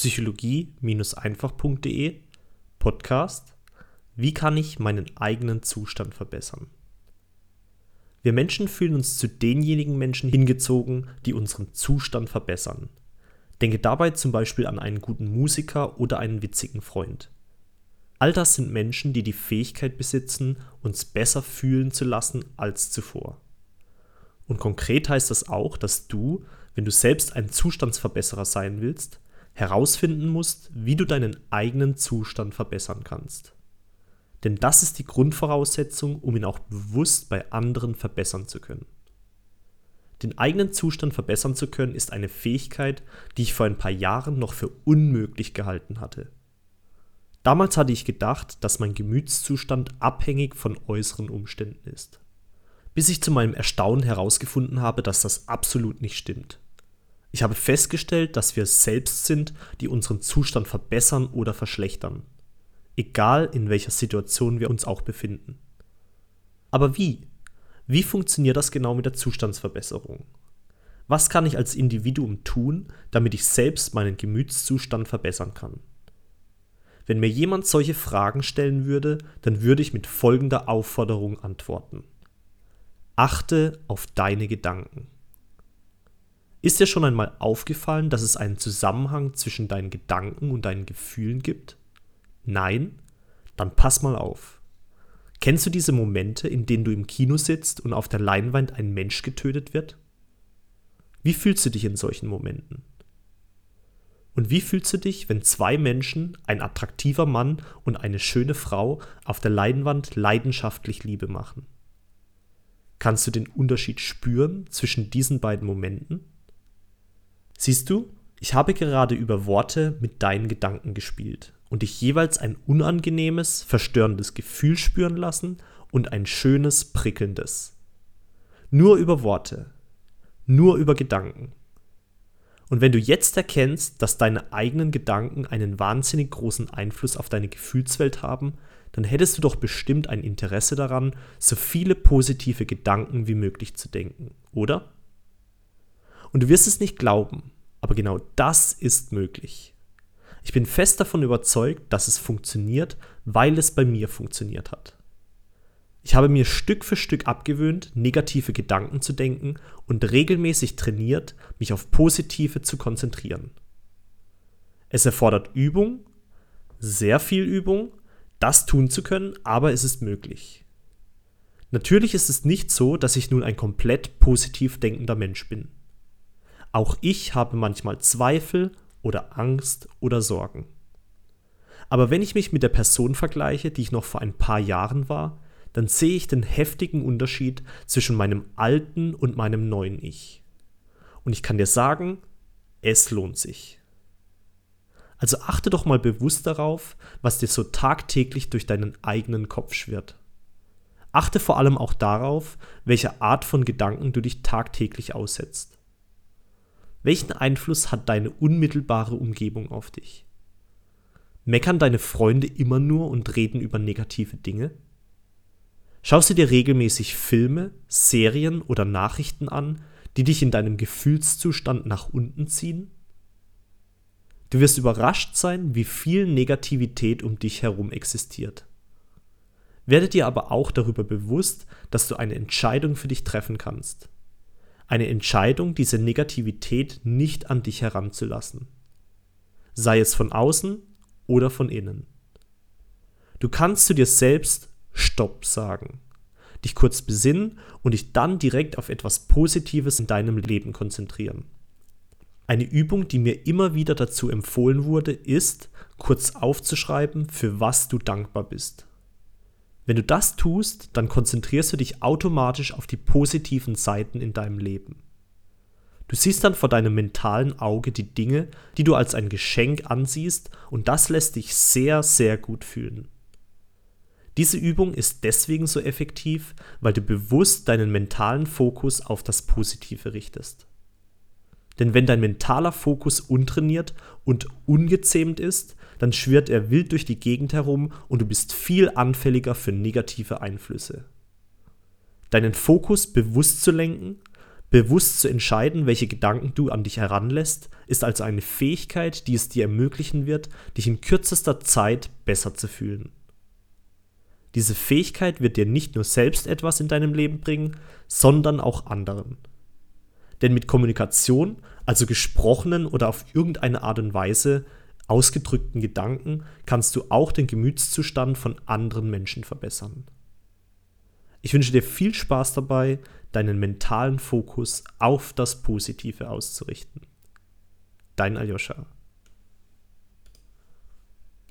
psychologie-einfach.de Podcast Wie kann ich meinen eigenen Zustand verbessern? Wir Menschen fühlen uns zu denjenigen Menschen hingezogen, die unseren Zustand verbessern. Denke dabei zum Beispiel an einen guten Musiker oder einen witzigen Freund. All das sind Menschen, die die Fähigkeit besitzen, uns besser fühlen zu lassen als zuvor. Und konkret heißt das auch, dass du, wenn du selbst ein Zustandsverbesserer sein willst, herausfinden musst, wie du deinen eigenen Zustand verbessern kannst. Denn das ist die Grundvoraussetzung, um ihn auch bewusst bei anderen verbessern zu können. Den eigenen Zustand verbessern zu können, ist eine Fähigkeit, die ich vor ein paar Jahren noch für unmöglich gehalten hatte. Damals hatte ich gedacht, dass mein Gemütszustand abhängig von äußeren Umständen ist. Bis ich zu meinem Erstaunen herausgefunden habe, dass das absolut nicht stimmt. Ich habe festgestellt, dass wir es selbst sind, die unseren Zustand verbessern oder verschlechtern. Egal in welcher Situation wir uns auch befinden. Aber wie? Wie funktioniert das genau mit der Zustandsverbesserung? Was kann ich als Individuum tun, damit ich selbst meinen Gemütszustand verbessern kann? Wenn mir jemand solche Fragen stellen würde, dann würde ich mit folgender Aufforderung antworten. Achte auf deine Gedanken. Ist dir schon einmal aufgefallen, dass es einen Zusammenhang zwischen deinen Gedanken und deinen Gefühlen gibt? Nein? Dann pass mal auf. Kennst du diese Momente, in denen du im Kino sitzt und auf der Leinwand ein Mensch getötet wird? Wie fühlst du dich in solchen Momenten? Und wie fühlst du dich, wenn zwei Menschen, ein attraktiver Mann und eine schöne Frau, auf der Leinwand leidenschaftlich Liebe machen? Kannst du den Unterschied spüren zwischen diesen beiden Momenten? Siehst du, ich habe gerade über Worte mit deinen Gedanken gespielt und dich jeweils ein unangenehmes, verstörendes Gefühl spüren lassen und ein schönes, prickelndes. Nur über Worte, nur über Gedanken. Und wenn du jetzt erkennst, dass deine eigenen Gedanken einen wahnsinnig großen Einfluss auf deine Gefühlswelt haben, dann hättest du doch bestimmt ein Interesse daran, so viele positive Gedanken wie möglich zu denken, oder? Und du wirst es nicht glauben, aber genau das ist möglich. Ich bin fest davon überzeugt, dass es funktioniert, weil es bei mir funktioniert hat. Ich habe mir Stück für Stück abgewöhnt, negative Gedanken zu denken und regelmäßig trainiert, mich auf positive zu konzentrieren. Es erfordert Übung, sehr viel Übung, das tun zu können, aber es ist möglich. Natürlich ist es nicht so, dass ich nun ein komplett positiv denkender Mensch bin. Auch ich habe manchmal Zweifel oder Angst oder Sorgen. Aber wenn ich mich mit der Person vergleiche, die ich noch vor ein paar Jahren war, dann sehe ich den heftigen Unterschied zwischen meinem alten und meinem neuen Ich. Und ich kann dir sagen, es lohnt sich. Also achte doch mal bewusst darauf, was dir so tagtäglich durch deinen eigenen Kopf schwirrt. Achte vor allem auch darauf, welche Art von Gedanken du dich tagtäglich aussetzt. Welchen Einfluss hat deine unmittelbare Umgebung auf dich? Meckern deine Freunde immer nur und reden über negative Dinge? Schaust du dir regelmäßig Filme, Serien oder Nachrichten an, die dich in deinem Gefühlszustand nach unten ziehen? Du wirst überrascht sein, wie viel Negativität um dich herum existiert. Werde dir aber auch darüber bewusst, dass du eine Entscheidung für dich treffen kannst eine Entscheidung, diese Negativität nicht an dich heranzulassen. Sei es von außen oder von innen. Du kannst zu dir selbst Stopp sagen, dich kurz besinnen und dich dann direkt auf etwas Positives in deinem Leben konzentrieren. Eine Übung, die mir immer wieder dazu empfohlen wurde, ist, kurz aufzuschreiben, für was du dankbar bist. Wenn du das tust, dann konzentrierst du dich automatisch auf die positiven Seiten in deinem Leben. Du siehst dann vor deinem mentalen Auge die Dinge, die du als ein Geschenk ansiehst, und das lässt dich sehr, sehr gut fühlen. Diese Übung ist deswegen so effektiv, weil du bewusst deinen mentalen Fokus auf das Positive richtest. Denn wenn dein mentaler Fokus untrainiert und ungezähmt ist, dann schwirrt er wild durch die Gegend herum und du bist viel anfälliger für negative Einflüsse. Deinen Fokus bewusst zu lenken, Bewusst zu entscheiden, welche Gedanken du an dich heranlässt, ist also eine Fähigkeit, die es dir ermöglichen wird, dich in kürzester Zeit besser zu fühlen. Diese Fähigkeit wird dir nicht nur selbst etwas in deinem Leben bringen, sondern auch anderen. Denn mit Kommunikation, also gesprochenen oder auf irgendeine Art und Weise ausgedrückten Gedanken, kannst du auch den Gemütszustand von anderen Menschen verbessern. Ich wünsche dir viel Spaß dabei, deinen mentalen Fokus auf das Positive auszurichten. Dein Aljoscha.